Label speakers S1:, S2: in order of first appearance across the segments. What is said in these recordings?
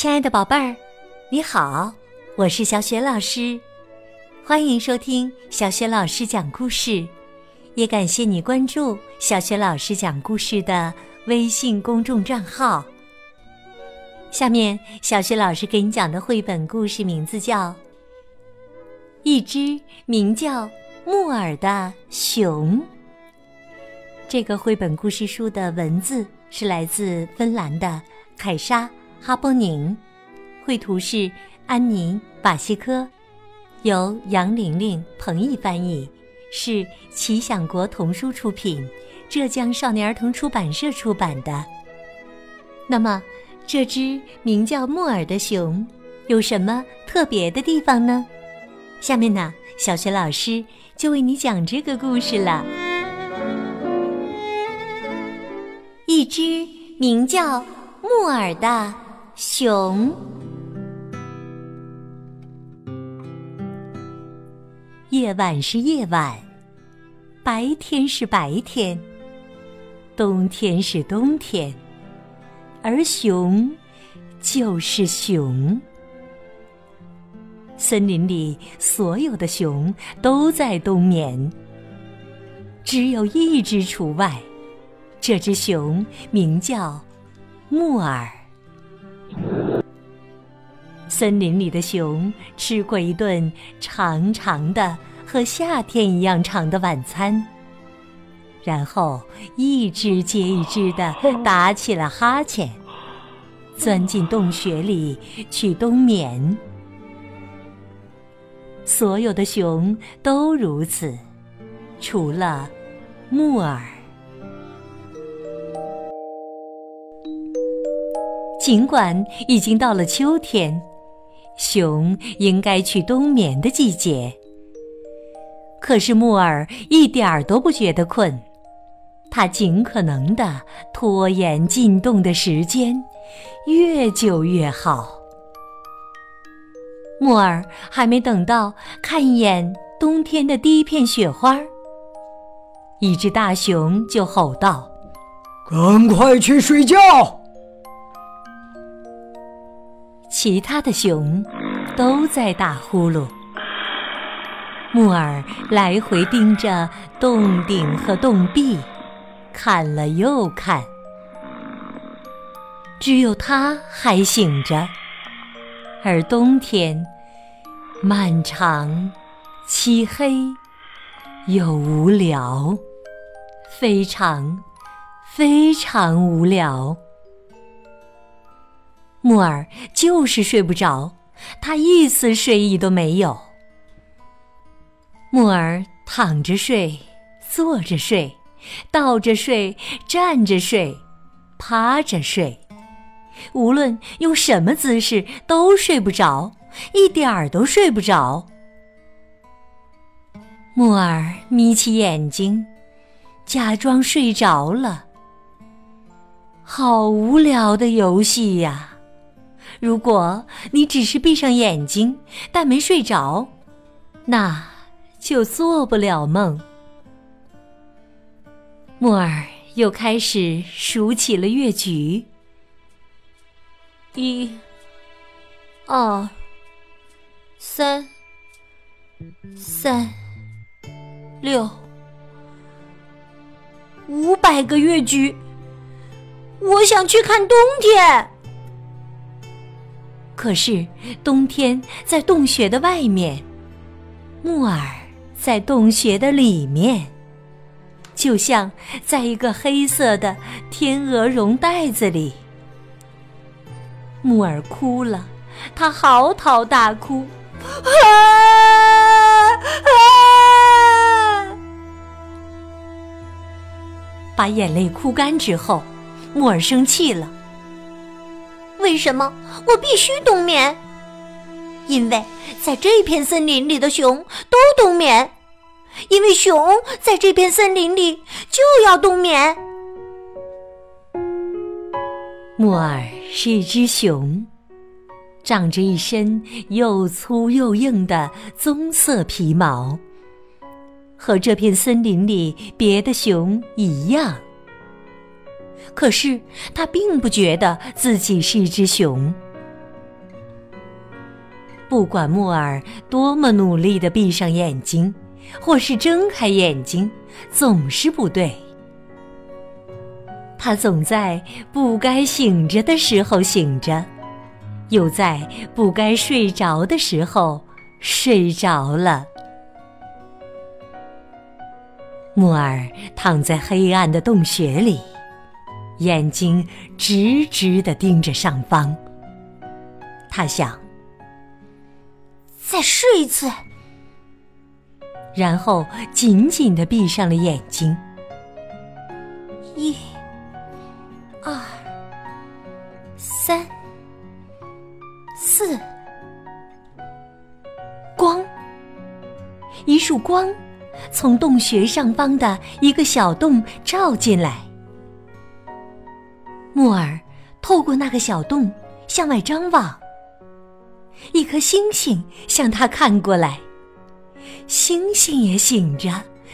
S1: 亲爱的宝贝儿，你好，我是小雪老师，欢迎收听小雪老师讲故事，也感谢你关注小雪老师讲故事的微信公众账号。下面，小雪老师给你讲的绘本故事名字叫《一只名叫木耳的熊》。这个绘本故事书的文字是来自芬兰的凯莎。哈波宁，绘图是安妮·瓦西科，由杨玲玲、彭毅翻译，是奇想国童书出品，浙江少年儿童出版社出版的。那么，这只名叫木耳的熊有什么特别的地方呢？下面呢，小学老师就为你讲这个故事了。一只名叫木耳的。熊，夜晚是夜晚，白天是白天，冬天是冬天，而熊就是熊。森林里所有的熊都在冬眠，只有一只除外，这只熊名叫木耳。森林里的熊吃过一顿长长的、和夏天一样长的晚餐，然后一只接一只的 打起了哈欠，钻进洞穴里去冬眠。所有的熊都如此，除了木耳。尽管已经到了秋天，熊应该去冬眠的季节，可是木耳一点儿都不觉得困，它尽可能的拖延进洞的时间，越久越好。木耳还没等到看一眼冬天的第一片雪花，一只大熊就吼道：“
S2: 赶快去睡觉！”
S1: 其他的熊都在打呼噜，木耳来回盯着洞顶和洞壁，看了又看，只有他还醒着。而冬天漫长、漆黑又无聊，非常非常无聊。木耳就是睡不着，他一丝睡意都没有。木耳躺着睡，坐着睡，倒着睡，站着睡，趴着睡，无论用什么姿势都睡不着，一点儿都睡不着。木耳眯起眼睛，假装睡着了。好无聊的游戏呀！如果你只是闭上眼睛，但没睡着，那就做不了梦。木耳又开始数起了月局：一、二、三、三、六、五百个月局。我想去看冬天。可是冬天在洞穴的外面，木耳在洞穴的里面，就像在一个黑色的天鹅绒袋子里。木耳哭了，他嚎啕大哭，啊啊！把眼泪哭干之后，木耳生气了。为什么我必须冬眠？因为在这片森林里的熊都冬眠，因为熊在这片森林里就要冬眠。木耳是一只熊，长着一身又粗又硬的棕色皮毛，和这片森林里别的熊一样。可是，他并不觉得自己是一只熊，不管木耳多么努力的闭上眼睛，或是睁开眼睛，总是不对。他总在不该醒着的时候醒着，又在不该睡着的时候睡着了。木耳躺在黑暗的洞穴里，眼睛直直的盯着上方。他想：“
S3: 再睡一次。”
S1: 然后紧紧的闭上了眼睛。
S3: 一、二、三、四，
S1: 光，一束光。从洞穴上方的一个小洞照进来，木耳透过那个小洞向外张望。一颗星星向他看过来，星星也醒着，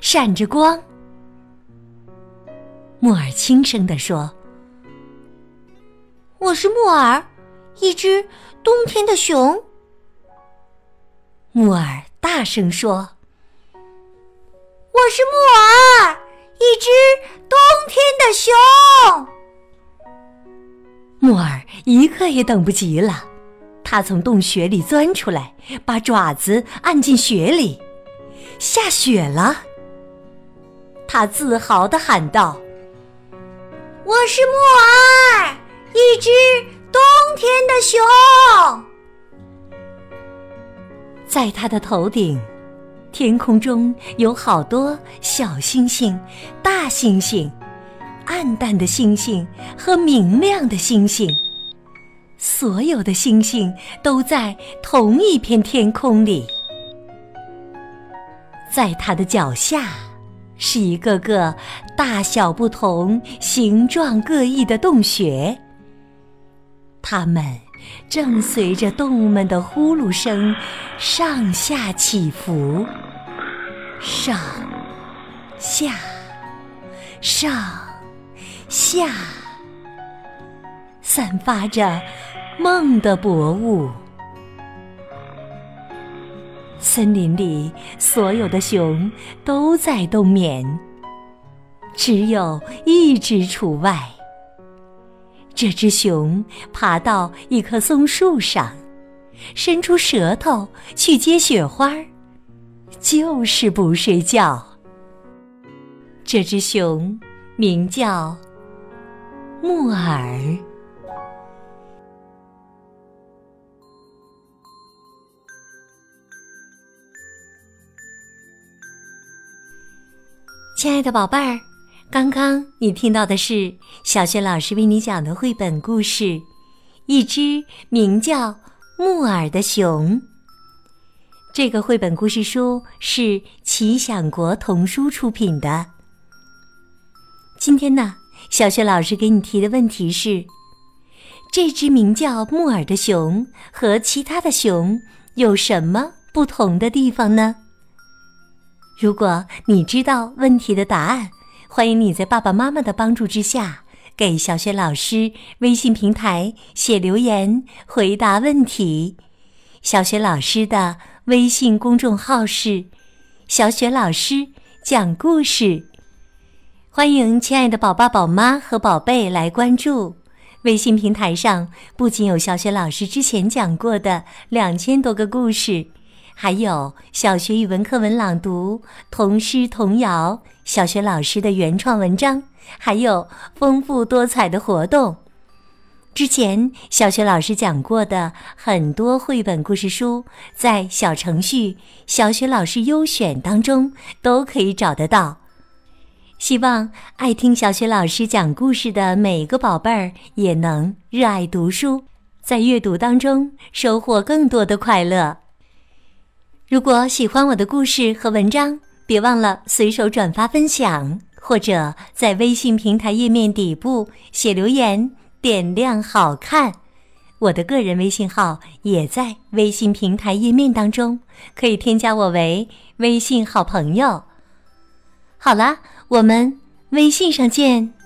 S1: 闪着光。木耳轻声地说：“
S3: 我是木耳，一只冬天的熊。”
S1: 木耳大声说。
S3: 我是木耳，一只冬天的熊。
S1: 木耳一刻也等不及了，他从洞穴里钻出来，把爪子按进雪里。下雪了，他自豪的喊道：“
S3: 我是木耳，一只冬天的熊。”
S1: 在他的头顶。天空中有好多小星星、大星星、暗淡的星星和明亮的星星，所有的星星都在同一片天空里。在它的脚下，是一个个大小不同、形状各异的洞穴，它们正随着动物们的呼噜声上下起伏。上，下，上，夏，散发着梦的薄雾。森林里所有的熊都在冬眠，只有一只除外。这只熊爬到一棵松树上，伸出舌头去接雪花。就是不睡觉。这只熊名叫木耳。亲爱的宝贝儿，刚刚你听到的是小学老师为你讲的绘本故事《一只名叫木耳的熊》。这个绘本故事书是奇想国童书出品的。今天呢，小雪老师给你提的问题是：这只名叫木耳的熊和其他的熊有什么不同的地方呢？如果你知道问题的答案，欢迎你在爸爸妈妈的帮助之下，给小雪老师微信平台写留言回答问题。小雪老师的。微信公众号是“小雪老师讲故事”，欢迎亲爱的宝爸、宝妈和宝贝来关注。微信平台上不仅有小雪老师之前讲过的两千多个故事，还有小学语文课文朗读、童诗童谣、小学老师的原创文章，还有丰富多彩的活动。之前小学老师讲过的很多绘本故事书，在小程序“小学老师优选”当中都可以找得到。希望爱听小学老师讲故事的每个宝贝儿也能热爱读书，在阅读当中收获更多的快乐。如果喜欢我的故事和文章，别忘了随手转发分享，或者在微信平台页面底部写留言。点亮好看，我的个人微信号也在微信平台页面当中，可以添加我为微信好朋友。好了，我们微信上见。